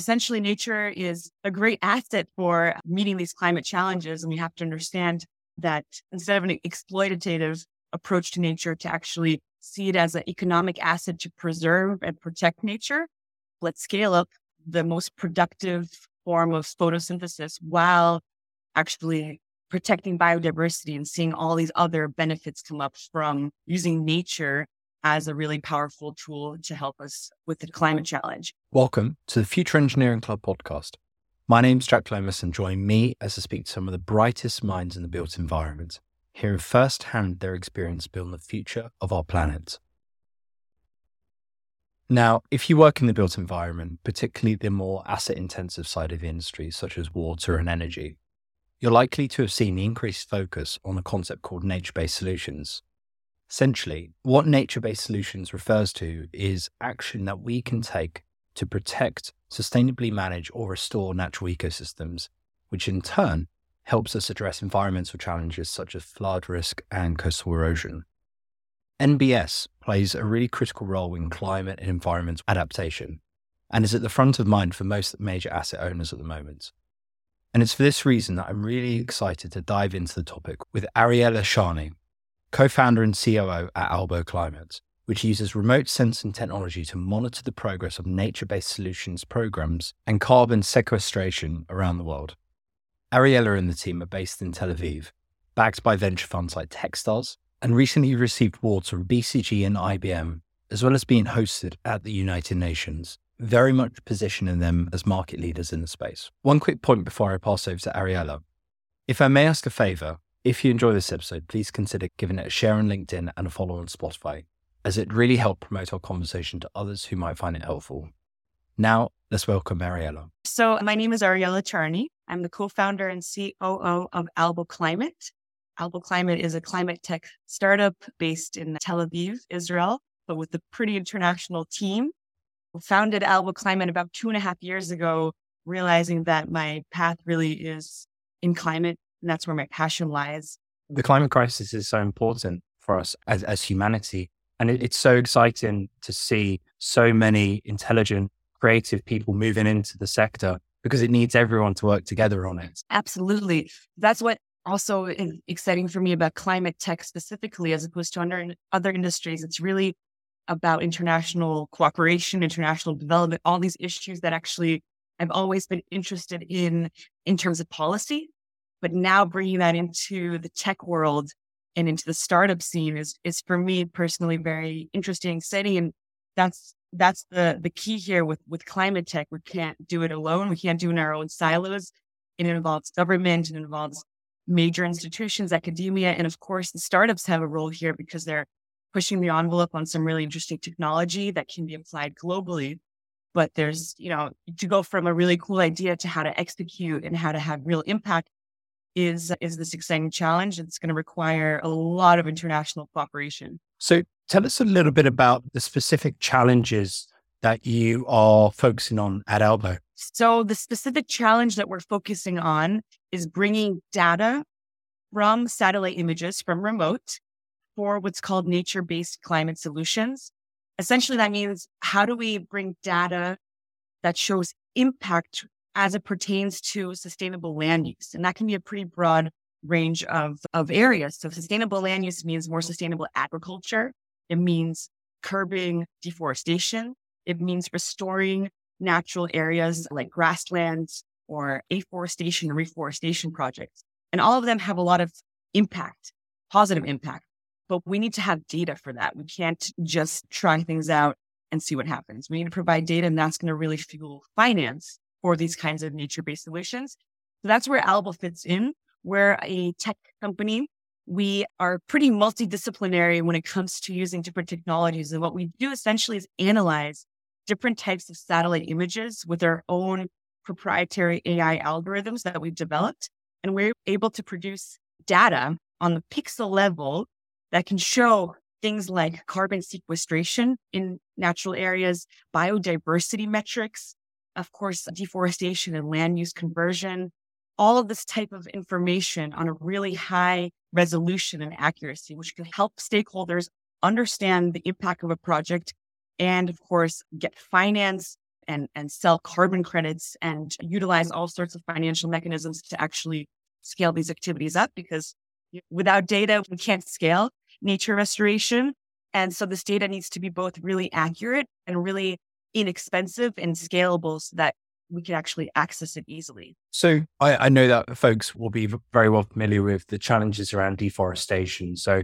Essentially, nature is a great asset for meeting these climate challenges. And we have to understand that instead of an exploitative approach to nature, to actually see it as an economic asset to preserve and protect nature, let's scale up the most productive form of photosynthesis while actually protecting biodiversity and seeing all these other benefits come up from using nature as a really powerful tool to help us with the climate challenge. Welcome to the Future Engineering Club podcast. My name's Jack Lomas, and join me as I speak to some of the brightest minds in the built environment, hearing firsthand their experience building the future of our planet. Now, if you work in the built environment, particularly the more asset intensive side of the industry, such as water and energy, you're likely to have seen the increased focus on a concept called nature based solutions. Essentially, what nature based solutions refers to is action that we can take to protect, sustainably manage, or restore natural ecosystems, which in turn helps us address environmental challenges such as flood risk and coastal erosion. NBS plays a really critical role in climate and environmental adaptation and is at the front of mind for most major asset owners at the moment. And it's for this reason that I'm really excited to dive into the topic with Ariella Charny, co founder and COO at Albo Climate, which uses remote sensing technology to monitor the progress of nature based solutions programs and carbon sequestration around the world. Ariella and the team are based in Tel Aviv, backed by venture funds like Techstars, and recently received awards from BCG and IBM, as well as being hosted at the United Nations very much positioning them as market leaders in the space. One quick point before I pass over to Ariella. If I may ask a favor, if you enjoy this episode, please consider giving it a share on LinkedIn and a follow on Spotify, as it really helps promote our conversation to others who might find it helpful. Now, let's welcome Ariella. So, my name is Ariella Charny. I'm the co founder and COO of Albo Climate. Albo Climate is a climate tech startup based in Tel Aviv, Israel, but with a pretty international team We founded Albo Climate about two and a half years ago, realizing that my path really is in climate, and that's where my passion lies. The climate crisis is so important for us as, as humanity. And it, it's so exciting to see so many intelligent, creative people moving into the sector because it needs everyone to work together on it. Absolutely. That's what also is exciting for me about climate tech specifically, as opposed to under, other industries. It's really about international cooperation, international development, all these issues that actually I've always been interested in in terms of policy. But now bringing that into the tech world and into the startup scene is is for me personally very interesting, exciting, and that's that's the the key here with with climate tech. We can't do it alone. We can't do it in our own silos. It involves government. It involves major institutions, academia, and of course, the startups have a role here because they're pushing the envelope on some really interesting technology that can be applied globally. But there's, you know, to go from a really cool idea to how to execute and how to have real impact is is this exciting challenge. It's going to require a lot of international cooperation. So tell us a little bit about the specific challenges that you are focusing on at Albo. So the specific challenge that we're focusing on is bringing data from satellite images from remote for what's called nature based climate solutions. Essentially, that means how do we bring data that shows impact as it pertains to sustainable land use? And that can be a pretty broad range of, of areas. So, sustainable land use means more sustainable agriculture, it means curbing deforestation, it means restoring natural areas like grasslands or afforestation and reforestation projects. And all of them have a lot of impact, positive impact but we need to have data for that. We can't just try things out and see what happens. We need to provide data, and that's going to really fuel finance for these kinds of nature based solutions. So that's where Albo fits in. We're a tech company. We are pretty multidisciplinary when it comes to using different technologies. And what we do essentially is analyze different types of satellite images with our own proprietary AI algorithms that we've developed. And we're able to produce data on the pixel level that can show things like carbon sequestration in natural areas, biodiversity metrics, of course, deforestation and land use conversion, all of this type of information on a really high resolution and accuracy, which can help stakeholders understand the impact of a project and, of course, get finance and, and sell carbon credits and utilize all sorts of financial mechanisms to actually scale these activities up because without data, we can't scale nature restoration. And so this data needs to be both really accurate and really inexpensive and scalable so that we can actually access it easily. So I, I, know that folks will be very well familiar with the challenges around deforestation. So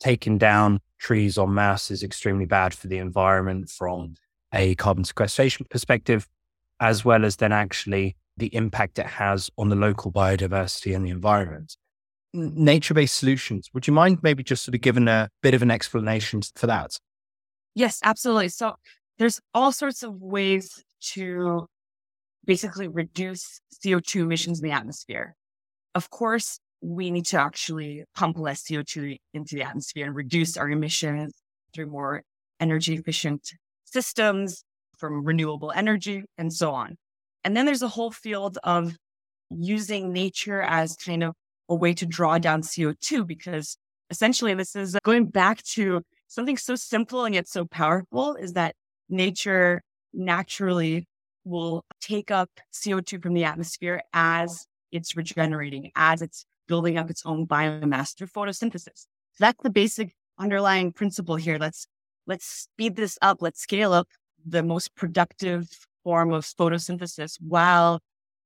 taking down trees en masse is extremely bad for the environment from a carbon sequestration perspective, as well as then actually the impact it has on the local biodiversity and the environment. Nature based solutions, would you mind maybe just sort of giving a bit of an explanation for that? Yes, absolutely. So there's all sorts of ways to basically reduce CO2 emissions in the atmosphere. Of course, we need to actually pump less CO2 into the atmosphere and reduce our emissions through more energy efficient systems from renewable energy and so on. And then there's a whole field of using nature as kind of a way to draw down CO2 because essentially this is going back to something so simple and yet so powerful is that nature naturally will take up CO2 from the atmosphere as it's regenerating, as it's building up its own biomass through photosynthesis. So that's the basic underlying principle here. Let's let's speed this up. Let's scale up the most productive form of photosynthesis while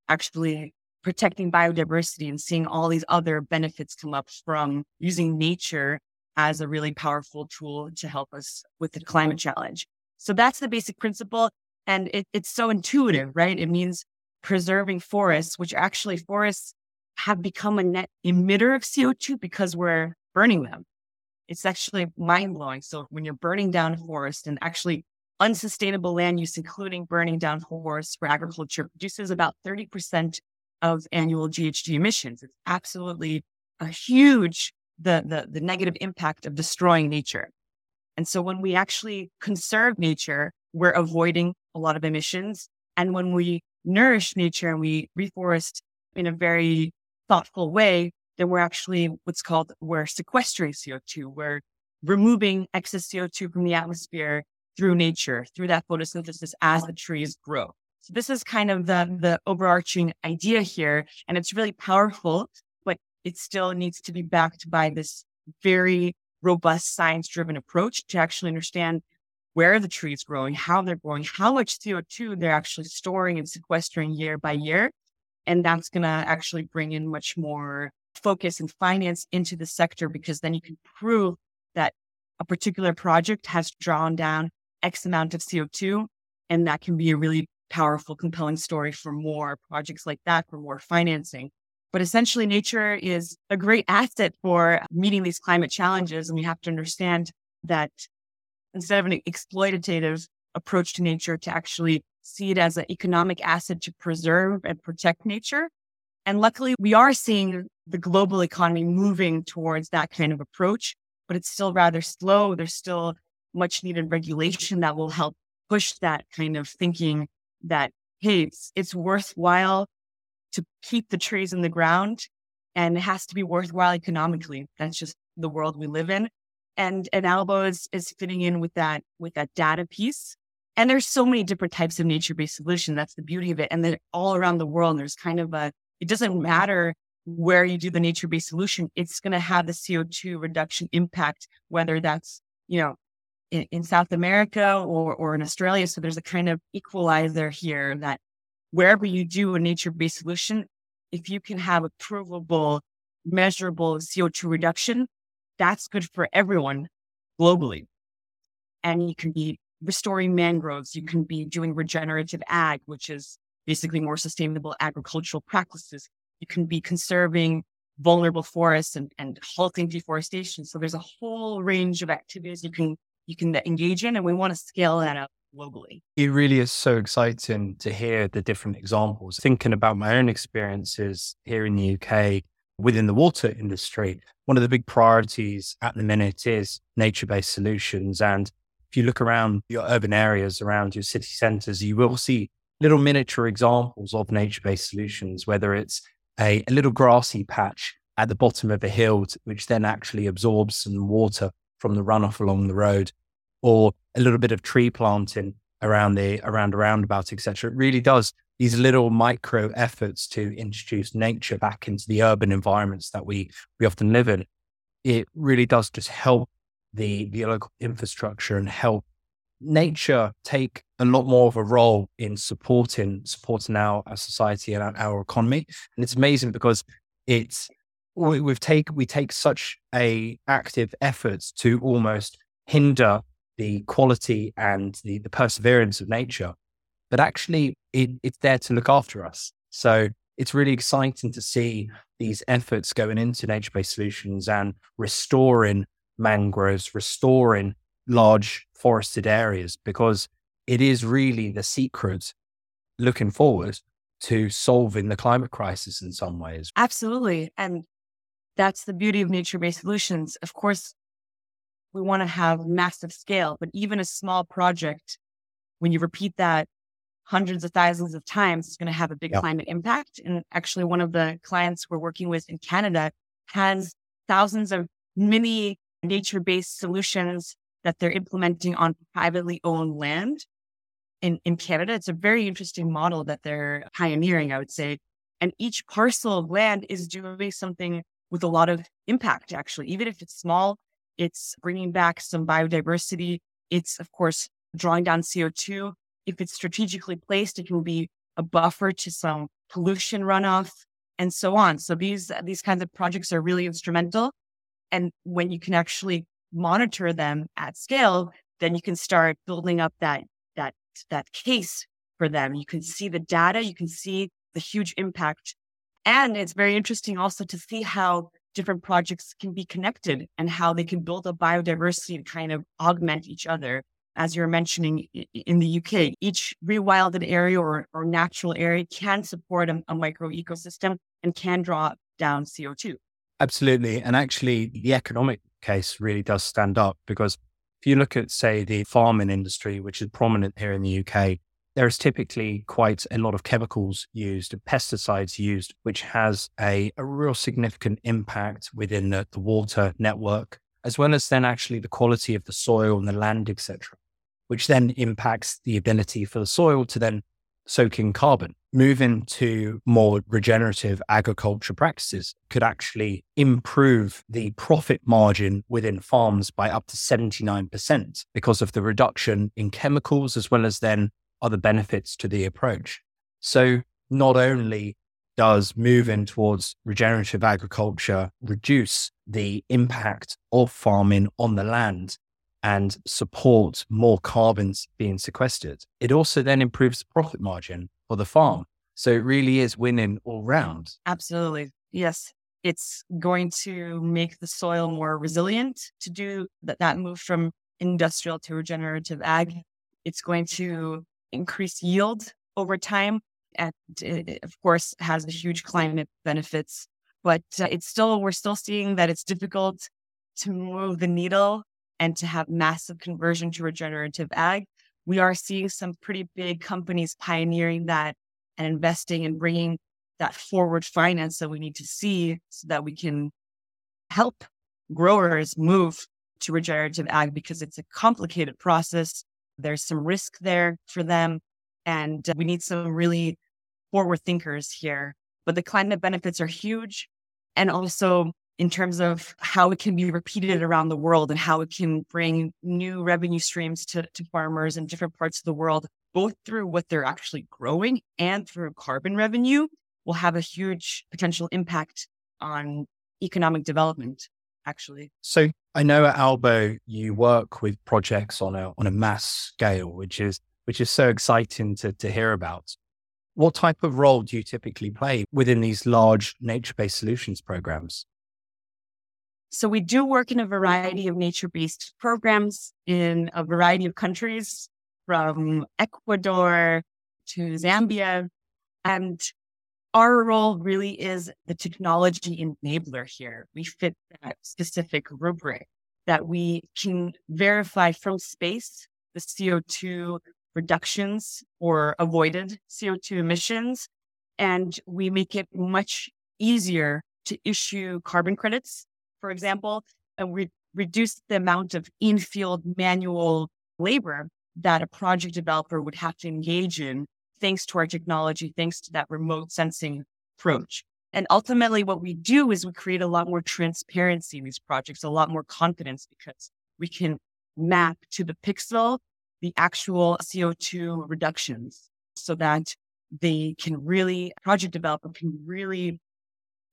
actually protecting biodiversity and seeing all these other benefits come up from using nature as a really powerful tool to help us with the climate challenge. So that's the basic principle. And it, it's so intuitive, right? It means preserving forests, which actually forests have become a net emitter of CO2 because we're burning them. It's actually mind blowing. So when you're burning down forest and actually unsustainable land use, including burning down forests for agriculture, produces about 30% of annual GHG emissions. It's absolutely a huge the, the the negative impact of destroying nature. And so when we actually conserve nature, we're avoiding a lot of emissions. And when we nourish nature and we reforest in a very thoughtful way, then we're actually what's called we're sequestering CO2. We're removing excess CO2 from the atmosphere through nature, through that photosynthesis as the trees grow. So this is kind of the, the overarching idea here. And it's really powerful, but it still needs to be backed by this very robust science driven approach to actually understand where the tree is growing, how they're growing, how much CO2 they're actually storing and sequestering year by year. And that's going to actually bring in much more focus and finance into the sector because then you can prove that a particular project has drawn down X amount of CO2. And that can be a really powerful, compelling story for more projects like that, for more financing. But essentially, nature is a great asset for meeting these climate challenges. And we have to understand that instead of an exploitative approach to nature to actually see it as an economic asset to preserve and protect nature. And luckily, we are seeing the global economy moving towards that kind of approach, but it's still rather slow. There's still much needed regulation that will help push that kind of thinking that, hey, it's, it's worthwhile to keep the trees in the ground and it has to be worthwhile economically. That's just the world we live in and and Albo is is fitting in with that with that data piece. And there's so many different types of nature based solution. That's the beauty of it. And then all around the world, there's kind of a it doesn't matter where you do the nature based solution. It's going to have the CO2 reduction impact, whether that's you know in, in South America or or in Australia. So there's a kind of equalizer here that wherever you do a nature based solution, if you can have a provable, measurable CO2 reduction, that's good for everyone globally. And you can be restoring mangroves. You can be doing regenerative ag, which is basically more sustainable agricultural practices. You can be conserving vulnerable forests and, and halting deforestation. So there's a whole range of activities you can you can engage in, and we want to scale that up globally. It really is so exciting to hear the different examples. Thinking about my own experiences here in the UK within the water industry, one of the big priorities at the minute is nature based solutions. And if you look around your urban areas, around your city centers, you will see little miniature examples of nature based solutions, whether it's a, a, little grassy patch at the bottom of a hill, which then actually absorbs some water from the runoff along the road, or a little bit of tree planting around the around a roundabout, etc. It really does these little micro efforts to introduce nature back into the urban environments that we we often live in. It really does just help the the local infrastructure and help nature take a lot more of a role in supporting supporting our, our society and our, our economy. And it's amazing because it's we, we've take we take such a active efforts to almost hinder the quality and the, the perseverance of nature, but actually it, it's there to look after us. So it's really exciting to see these efforts going into nature based solutions and restoring mangroves, restoring large forested areas, because it is really the secret looking forward to solving the climate crisis in some ways. Absolutely. And that's the beauty of nature based solutions. Of course, we want to have massive scale, but even a small project, when you repeat that hundreds of thousands of times, it's going to have a big climate impact. And actually, one of the clients we're working with in Canada has thousands of mini nature based solutions that they're implementing on privately owned land in, in Canada. It's a very interesting model that they're pioneering, I would say. And each parcel of land is doing something with a lot of impact, actually. Even if it's small, it's bringing back some biodiversity. It's, of course, drawing down CO2. If it's strategically placed, it can be a buffer to some pollution runoff and so on. So these, these kinds of projects are really instrumental. And when you can actually monitor them at scale, then you can start building up that, that, that case for them. You can see the data, you can see the huge impact. And it's very interesting also to see how different projects can be connected and how they can build up biodiversity to kind of augment each other. As you're mentioning in the UK, each rewilded area or, or natural area can support a, a micro ecosystem and can draw down CO2. Absolutely. And actually, the economic case really does stand up because if you look at, say, the farming industry, which is prominent here in the UK, there is typically quite a lot of chemicals used and pesticides used, which has a, a real significant impact within the, the water network, as well as then actually the quality of the soil and the land, etc., which then impacts the ability for the soil to then soak in carbon. Moving to more regenerative agriculture practices could actually improve the profit margin within farms by up to 79% because of the reduction in chemicals, as well as then other benefits to the approach. So not only does moving towards regenerative agriculture reduce the impact of farming on the land and support more carbons being sequestered, it also then improves the profit margin for the farm. So it really is winning all round. Absolutely. Yes. It's going to make the soil more resilient to do that, that move from industrial to regenerative ag. It's going to increase yield over time. And it, of course, has huge climate benefits. But uh, it's still, we're still seeing that it's difficult to move the needle and to have massive conversion to regenerative ag. We are seeing some pretty big companies pioneering that and investing and bringing that forward finance that we need to see so that we can help growers move to regenerative ag because it's a complicated process. There's some risk there for them. And uh, we need some really forward thinkers here. But the climate benefits are huge. And also in terms of how it can be repeated around the world and how it can bring new revenue streams to, to farmers in different parts of the world, both through what they're actually growing and through carbon revenue, will have a huge potential impact on economic development actually. So I know at Albo you work with projects on a on a mass scale, which is which is so exciting to to hear about. What type of role do you typically play within these large nature-based solutions programs? So we do work in a variety of nature-based programs in a variety of countries, from Ecuador to Zambia. And our role really is the technology enabler here. We fit that specific rubric that we can verify from space the CO2 reductions or avoided CO2 emissions. And we make it much easier to issue carbon credits, for example, and we reduce the amount of in field manual labor that a project developer would have to engage in thanks to our technology, thanks to that remote sensing approach. And ultimately, what we do is we create a lot more transparency in these projects, a lot more confidence because we can map to the pixel the actual CO2 reductions so that they can really, project developer can really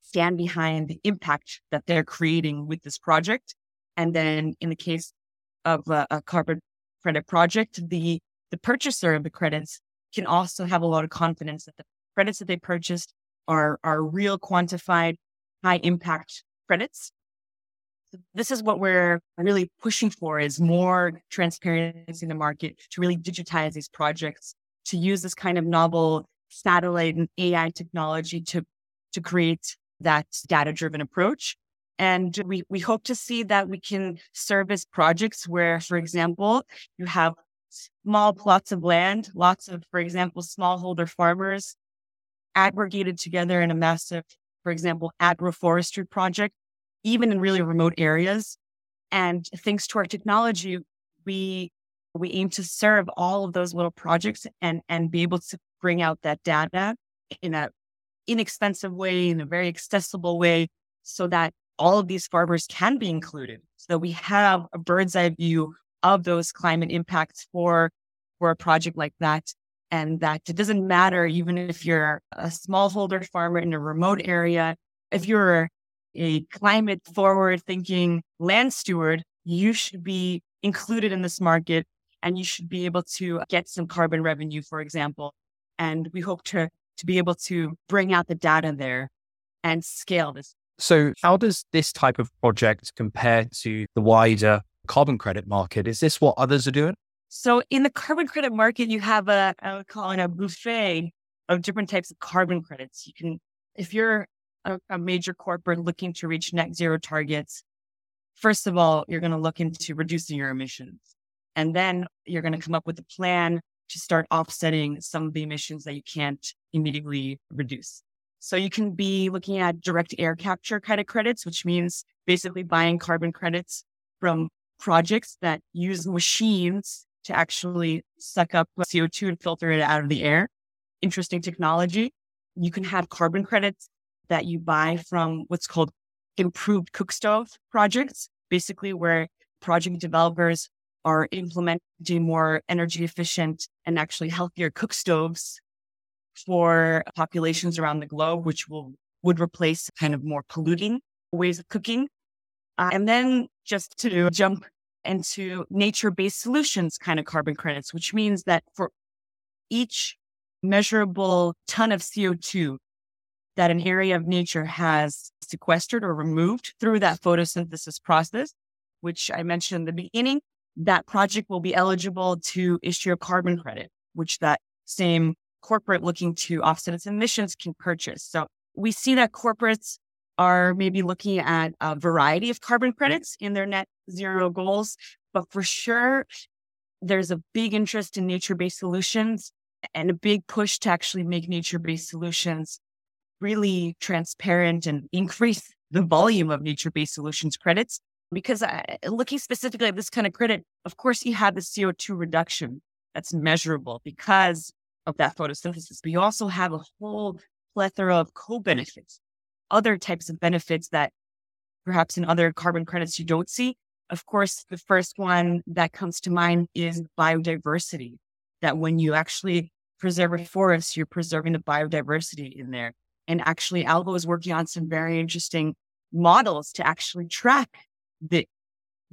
stand behind the impact that they're creating with this project. And then in the case of a, a carbon credit project, the, the purchaser of the credits can also have a lot of confidence that the credits that they purchased are, are real quantified high impact credits. This is what we're really pushing for is more transparency in the market to really digitize these projects, to use this kind of novel satellite and AI technology to, to create that data driven approach. And we, we hope to see that we can service projects where, for example, you have small plots of land, lots of, for example, smallholder farmers aggregated together in a massive, for example, agroforestry project, even in really remote areas. And thanks to our technology, we we aim to serve all of those little projects and and be able to bring out that data in a inexpensive way, in a very accessible way, so that all of these farmers can be included. So that we have a bird's eye view of those climate impacts for for a project like that. And that it doesn't matter even if you're a smallholder farmer in a remote area, if you're a climate forward thinking land steward, you should be included in this market and you should be able to get some carbon revenue, for example. And we hope to to be able to bring out the data there and scale this. So, how does this type of project compare to the wider carbon credit market? Is this what others are doing? So, in the carbon credit market, you have a, I would call it a buffet of different types of carbon credits. You can, if you're a, a major corporate looking to reach net zero targets, first of all, you're going to look into reducing your emissions. And then you're going to come up with a plan to start offsetting some of the emissions that you can't immediately reduce. So you can be looking at direct air capture kind of credits, which means basically buying carbon credits from projects that use machines to actually suck up CO2 and filter it out of the air. Interesting technology. You can have carbon credits that you buy from what's called improved cook stove projects, basically where project developers are implementing more energy efficient and actually healthier cook stoves for populations around the globe, which will would replace kind of more polluting ways of cooking. Uh, and then just to jump into nature-based solutions kind of carbon credits, which means that for each measurable ton of CO2 that an area of nature has sequestered or removed through that photosynthesis process, which I mentioned in the beginning, that project will be eligible to issue a carbon credit, which that same corporate looking to offset its emissions can purchase. So we see that corporates are maybe looking at a variety of carbon credits in their net zero goals, but for sure, there's a big interest in nature based solutions and a big push to actually make nature based solutions really transparent and increase the volume of nature based solutions credits. Because I, looking specifically at this kind of credit, of course, you have the CO2 reduction that's measurable because of that photosynthesis, but you also have a whole plethora of co benefits, other types of benefits that perhaps in other carbon credits you don't see. Of course, the first one that comes to mind is biodiversity, that when you actually preserve a forest, you're preserving the biodiversity in there. And actually, Albo is working on some very interesting models to actually track the,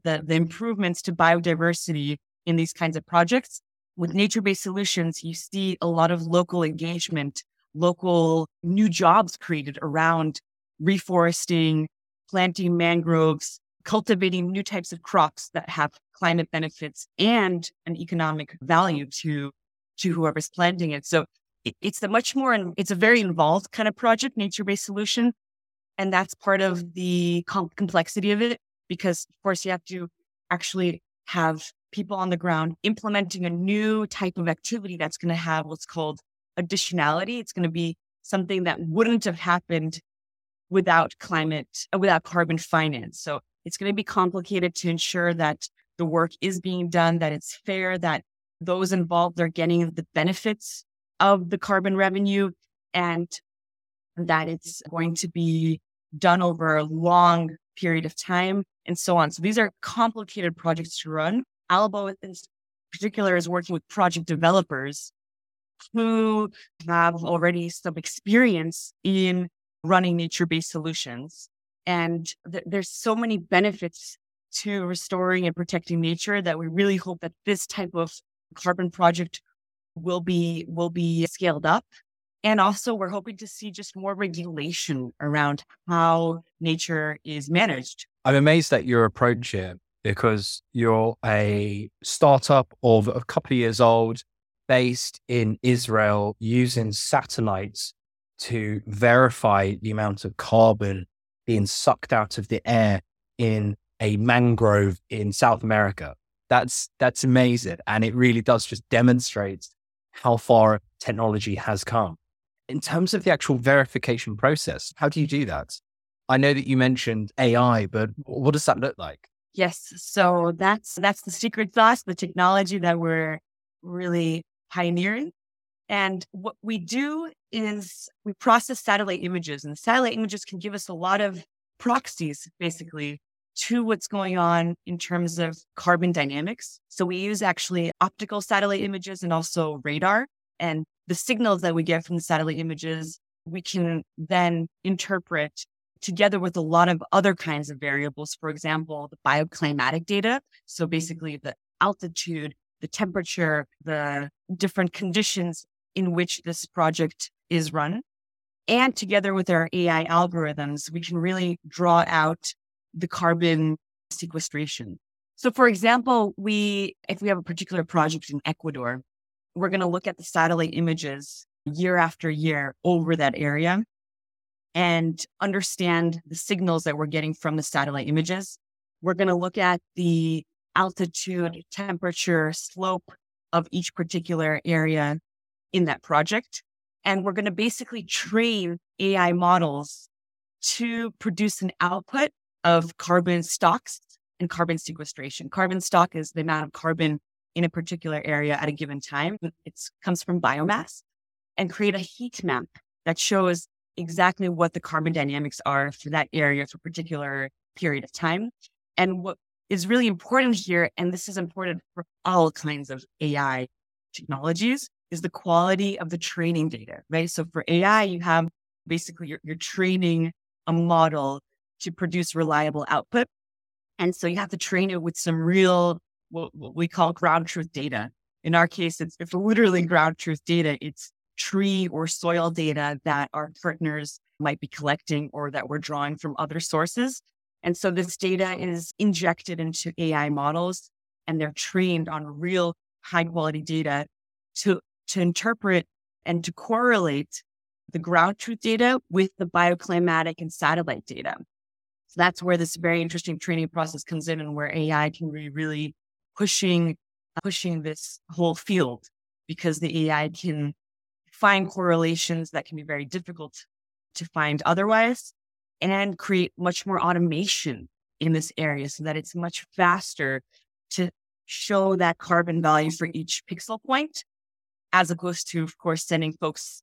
the, the improvements to biodiversity in these kinds of projects. With nature based solutions, you see a lot of local engagement, local new jobs created around reforesting, planting mangroves, cultivating new types of crops that have climate benefits and an economic value to to whoever's planting it. So it, it's the much more it's a very involved kind of project, nature based solution, and that's part of the com- complexity of it because of course you have to actually have people on the ground implementing a new type of activity that's going to have what's called additionality. It's going to be something that wouldn't have happened without climate, uh, without carbon finance. So it's going to be complicated to ensure that the work is being done, that it's fair, that those involved are getting the benefits of the carbon revenue and that it's going to be done over a long period of time and so on. So these are complicated projects to run. Albo in particular is working with project developers who have already some experience in running nature-based solutions. And th- there's so many benefits to restoring and protecting nature that we really hope that this type of carbon project will be will be scaled up and also we're hoping to see just more regulation around how nature is managed i'm amazed at your approach here because you're a startup of a couple of years old based in israel using satellites to verify the amount of carbon being sucked out of the air in a mangrove in south america that's that's amazing and it really does just demonstrate how far technology has come. In terms of the actual verification process, how do you do that? I know that you mentioned AI, but what does that look like? Yes, so that's that's the secret sauce, the technology that we're really pioneering. And what we do is we process satellite images, and the satellite images can give us a lot of proxies, basically, to what's going on in terms of carbon dynamics. So we use actually optical satellite images and also radar. And the signals that we get from the satellite images, we can then interpret together with a lot of other kinds of variables. For example, the bioclimatic data. So basically the altitude, the temperature, the different conditions in which this project is run. And together with our AI algorithms, we can really draw out the carbon sequestration. So, for example, we, if we have a particular project in Ecuador, we're going to look at the satellite images year after year over that area and understand the signals that we're getting from the satellite images. We're going to look at the altitude, temperature, slope of each particular area in that project. And we're going to basically train AI models to produce an output of carbon stocks and carbon sequestration. Carbon stock is the amount of carbon in a particular area at a given time. It comes from biomass and create a heat map that shows exactly what the carbon dynamics are for that area for a particular period of time. And what is really important here, and this is important for all kinds of AI technologies, is the quality of the training data, right? So for AI, you have basically you're, you're training a model to produce reliable output. And so you have to train it with some real, what, what we call ground truth data. In our case, it's, it's literally ground truth data. It's tree or soil data that our partners might be collecting or that we're drawing from other sources. And so this data is injected into AI models and they're trained on real high quality data to, to interpret and to correlate the ground truth data with the bioclimatic and satellite data. So that's where this very interesting training process comes in and where AI can be really pushing, pushing this whole field because the AI can find correlations that can be very difficult to find otherwise and create much more automation in this area so that it's much faster to show that carbon value for each pixel point, as opposed to, of course, sending folks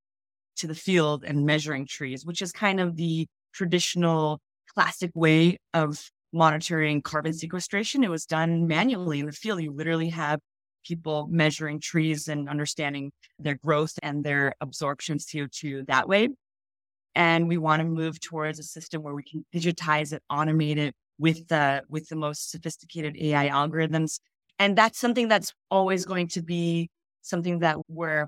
to the field and measuring trees, which is kind of the traditional classic way of monitoring carbon mm-hmm. sequestration. It was done manually in the field. You literally have people measuring trees and understanding their growth and their absorption of CO2 that way. And we want to move towards a system where we can digitize it, automate it with the with the most sophisticated AI algorithms. And that's something that's always going to be something that we're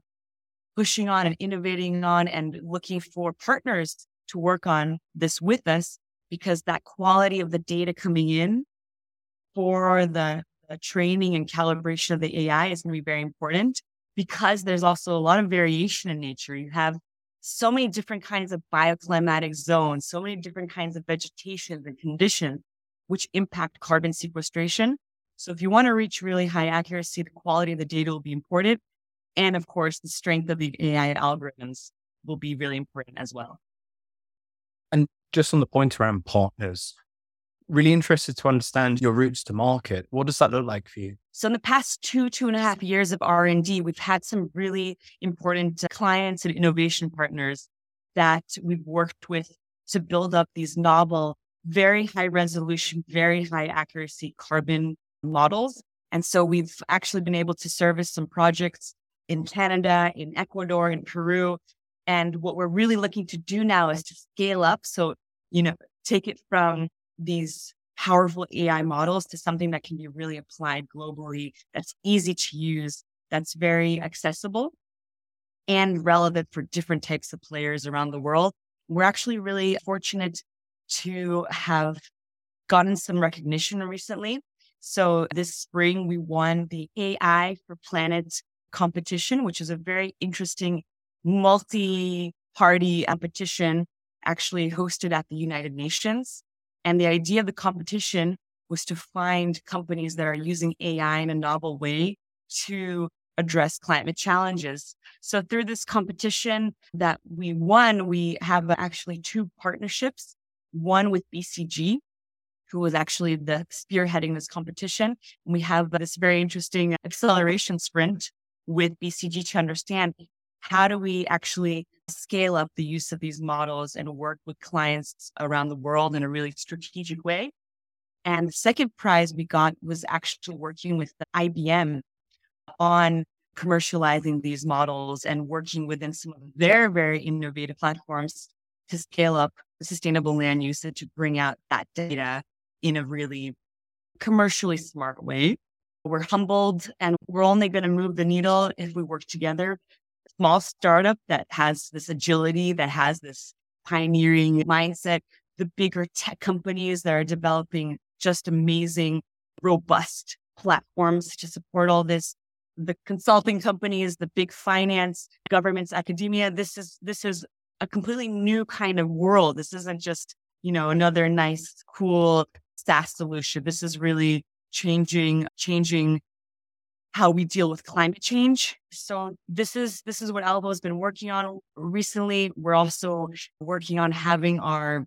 pushing on and innovating on and looking for partners to work on this with us because that quality of the data coming in for the, the training and calibration of the AI is going to be very important because there's also a lot of variation in nature. You have so many different kinds of bioclimatic zones, so many different kinds of vegetation and conditions which impact carbon sequestration. So if you want to reach really high accuracy, the quality of the data will be important. And of course, the strength of the AI algorithms will be really important as well. And just on the point around partners, really interested to understand your routes to market. What does that look like for you? So in the past two, two and a half years of R&D, we've had some really important uh, clients and innovation partners that we've worked with to build up these novel, very high resolution, very high accuracy carbon models. And so we've actually been able to service some projects in Canada, in Ecuador, in Peru. And what we're really looking to do now is to scale up. So, you know, take it from these powerful AI models to something that can be really applied globally, that's easy to use, that's very accessible and relevant for different types of players around the world. We're actually really fortunate to have gotten some recognition recently. So this spring, we won the AI for Planet competition, which is a very interesting multi party competition actually hosted at the United Nations. And the idea of the competition was to find companies that are using AI in a novel way to address climate challenges. So through this competition that we won, we have actually two partnerships, one with BCG, who was actually the spearheading this competition. And we have this very interesting acceleration sprint with BCG to understand how do we actually scale up the use of these models and work with clients around the world in a really strategic way. And the second prize we got was actually working with IBM on commercializing these models and working within some of their very innovative platforms to scale up sustainable land usage to bring out that data in a really commercially smart way. We're humbled and we're only going to move the needle if we work together small startup that has this agility, that has this pioneering mindset, the bigger tech companies that are developing just amazing, robust platforms to support all this. The consulting companies, the big finance, governments, academia. This is this is a completely new kind of world. This isn't just, you know, another nice, cool SaaS solution. This is really changing, changing how we deal with climate change. So this is this is what Albo has been working on recently. We're also working on having our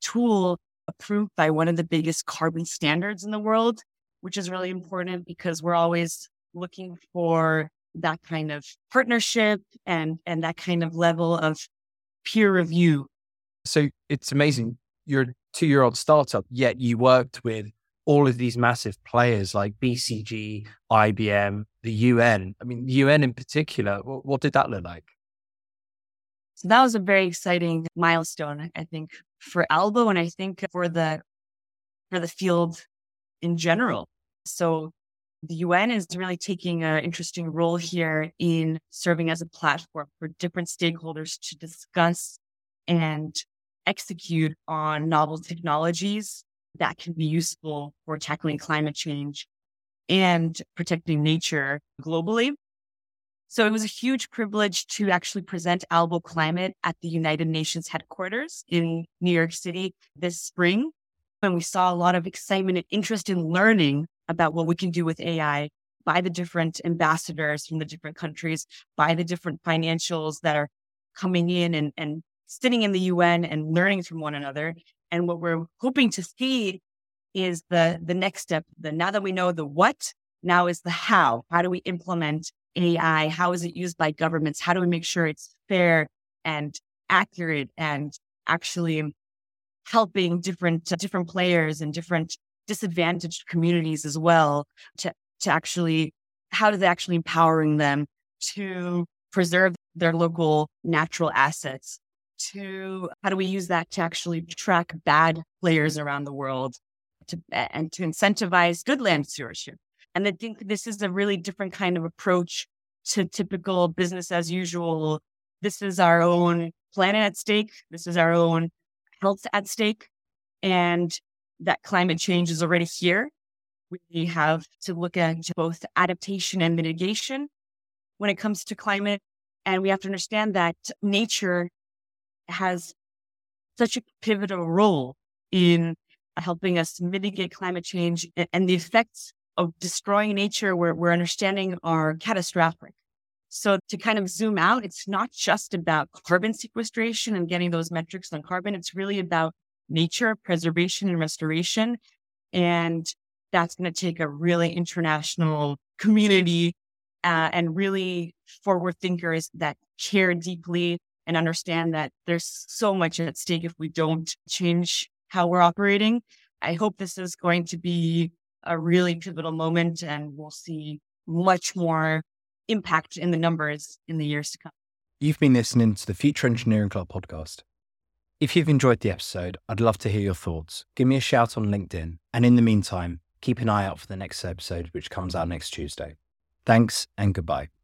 tool approved by one of the biggest carbon standards in the world, which is really important because we're always looking for that kind of partnership and and that kind of level of peer review. So it's amazing. You're a two-year-old startup, yet you worked with all of these massive players like BCG, IBM, the UN. I mean, UN in particular, what, what did that look like? So that was a very exciting milestone, I think, for Albo and I think for the for the field in general. So the UN is really taking an interesting role here in serving as a platform for different stakeholders to discuss and execute on novel technologies that can be useful for tackling climate change and protecting nature globally. So it was a huge privilege to actually present Albo Climate at the United Nations headquarters in New York City this spring. And we saw a lot of excitement and interest in learning about what we can do with AI by the different ambassadors from the different countries, by the different financials that are coming in and, and sitting in the UN and learning from one another. And what we're hoping to see is the, the next step. The now that we know the what, now is the how. How do we implement AI? How is it used by governments? How do we make sure it's fair and accurate and actually helping different different players and different disadvantaged communities as well to to actually how is it actually empowering them to preserve their local natural assets to how do we use that to actually track bad players around the world to, and to incentivize good land stewardship. And I think this is a really different kind of approach to typical business as usual. This is our own planet at stake. This is our own health at stake. And that climate change is already here. We have to look at both adaptation and mitigation when it comes to climate. And we have to understand that nature has such a pivotal role in helping us mitigate climate change and the effects of destroying nature we're, we're understanding are catastrophic. So to kind of zoom out, it's not just about carbon sequestration and getting those metrics on carbon. It's really about nature, preservation, and restoration. And that's going to take a really international community uh, and really forward thinkers that care deeply and understand that there's so much at stake if we don't change how we're operating. I hope this is going to be a really pivotal moment and we'll see much more impact in the numbers in the years to come. You've been listening to the Future Engineering Club podcast. If you've enjoyed the episode, I'd love to hear your thoughts. Give me a shout on LinkedIn. And in the meantime, keep an eye out for the next episode, which comes out next Tuesday. Thanks and goodbye.